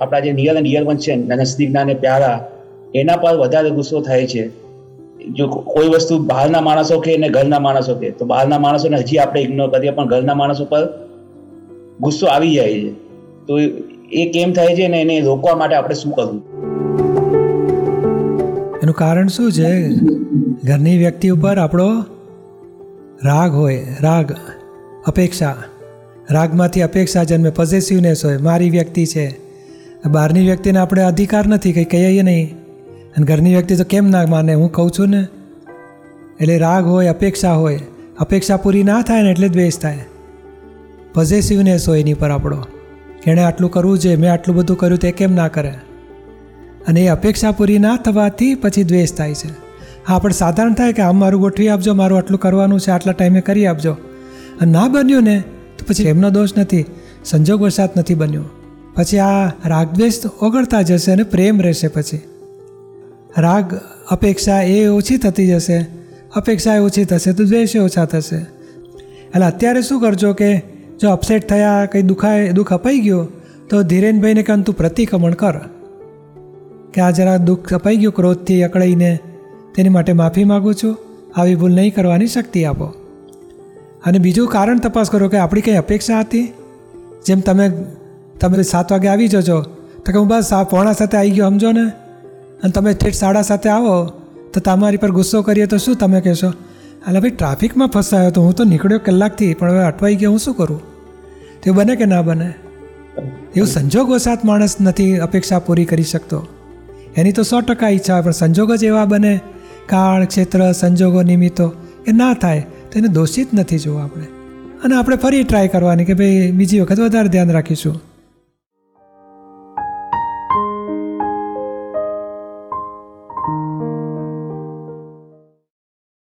આપણા જે near near one છે નજદીકના ને પ્યારા, એના પર વધારે ગુસ્સો થાય છે. જો કોઈ વસ્તુ બહારના માણસો કે ને ઘરના માણસો કે, તો બહારના માણસોને હજી આપણે ઇગ્નોર કરીએ, પણ ઘરના માણસો પર ગુસ્સો આવી જાય છે. તો એ કેમ થાય છે ને એને રોકવા માટે આપણે શું કરવું? એનું કારણ શું છે? ઘરની વ્યક્તિ ઉપર આપણો રાગ હોય, રાગ, અપેક્ષા. રાગમાંથી અપેક્ષા જન્મે પોઝેસિવનેસ હોય, મારી વ્યક્તિ છે. બહારની વ્યક્તિને આપણે અધિકાર નથી, કંઈ કહીએ નહીં. અને ઘરની વ્યક્તિ તો કેમ ના માને? હું કહું છું ને, એટલે રાગ હોય, અપેક્ષા હોય, અપેક્ષા પૂરી ના થાય ને એટલે દ્વેષ થાય. પોઝેસિવનેસ હોય એની પર આપણો. એણે આટલું કરવું છે, મેં આટલું બધું કર્યું, તે કેમ ના કરે? અને એ અપેક્ષા પૂરી ના થવાથી પછી દ્વેષ થાય છે. હા આપણે સાધારણ થાય કે આમ મારું ગોઠવી આપજો, મારું આટલું કરવાનું છે, આટલા ટાઈમે કરી આપજો. અને ના બન્યું ને, તો પછી એમનો દોષ નથી, સંજોગ વરસાદ નથી બન્યો. પછી આ રાગદ્વેષ ઓગળતા જશે અને પ્રેમ રહેશે પછી. રાગ અપેક્ષા એ ઓછી થતી જશે. અપેક્ષા એ ઓછી થશે તો દ્વેષ એ ઓછા થશે. એટલે અત્યારે શું કરજો કે જો અપસેટ થયા, કંઈ દુખાય, દુઃખ અપાઈ ગયું, તો ધીરેનભાઈને કહે તું પ્રતિક્રમણ કર. કે આ જરા દુઃખ અપાઈ ગયું ક્રોધથી અકળાઈને, તેની માટે માફી માગું છું, આવી ભૂલ નહીં કરવાની શક્તિ આપો. અને બીજું કારણ તપાસ કરો કે આપણી કંઈ અપેક્ષા હતી? જેમ તમે તમે સાત વાગે આવી જજો. તો કે હું બસ આ પોણા સાથે આવી ગયો, સમજો ને? અને તમે ઠેઠ સાડા સાથે આવો. તો તમારી પર ગુસ્સો કરીએ તો શું તમે કહેશો? એટલે ભાઈ, ટ્રાફિકમાં ફસાયો તો હું તો નીકળ્યો કલાકથી, પણ હવે અટવાઈ ગયો, હું શું કરું? તો બને કે ના બને? એવું સંજોગો સાત માણસ નથી અપેક્ષા પૂરી કરી શકતો. એની તો સો ટકા ઈચ્છા હોય, પણ સંજોગો જ એવા બને. કાળ, ક્ષેત્ર, સંજોગો, નિમિત્તો, એ ના થાય, તો એને દોષિત નથી જોવા આપણે. અને આપણે ફરી ટ્રાય કરવાની કે ભાઈ બીજી વખત વધારે ધ્યાન રાખીશું.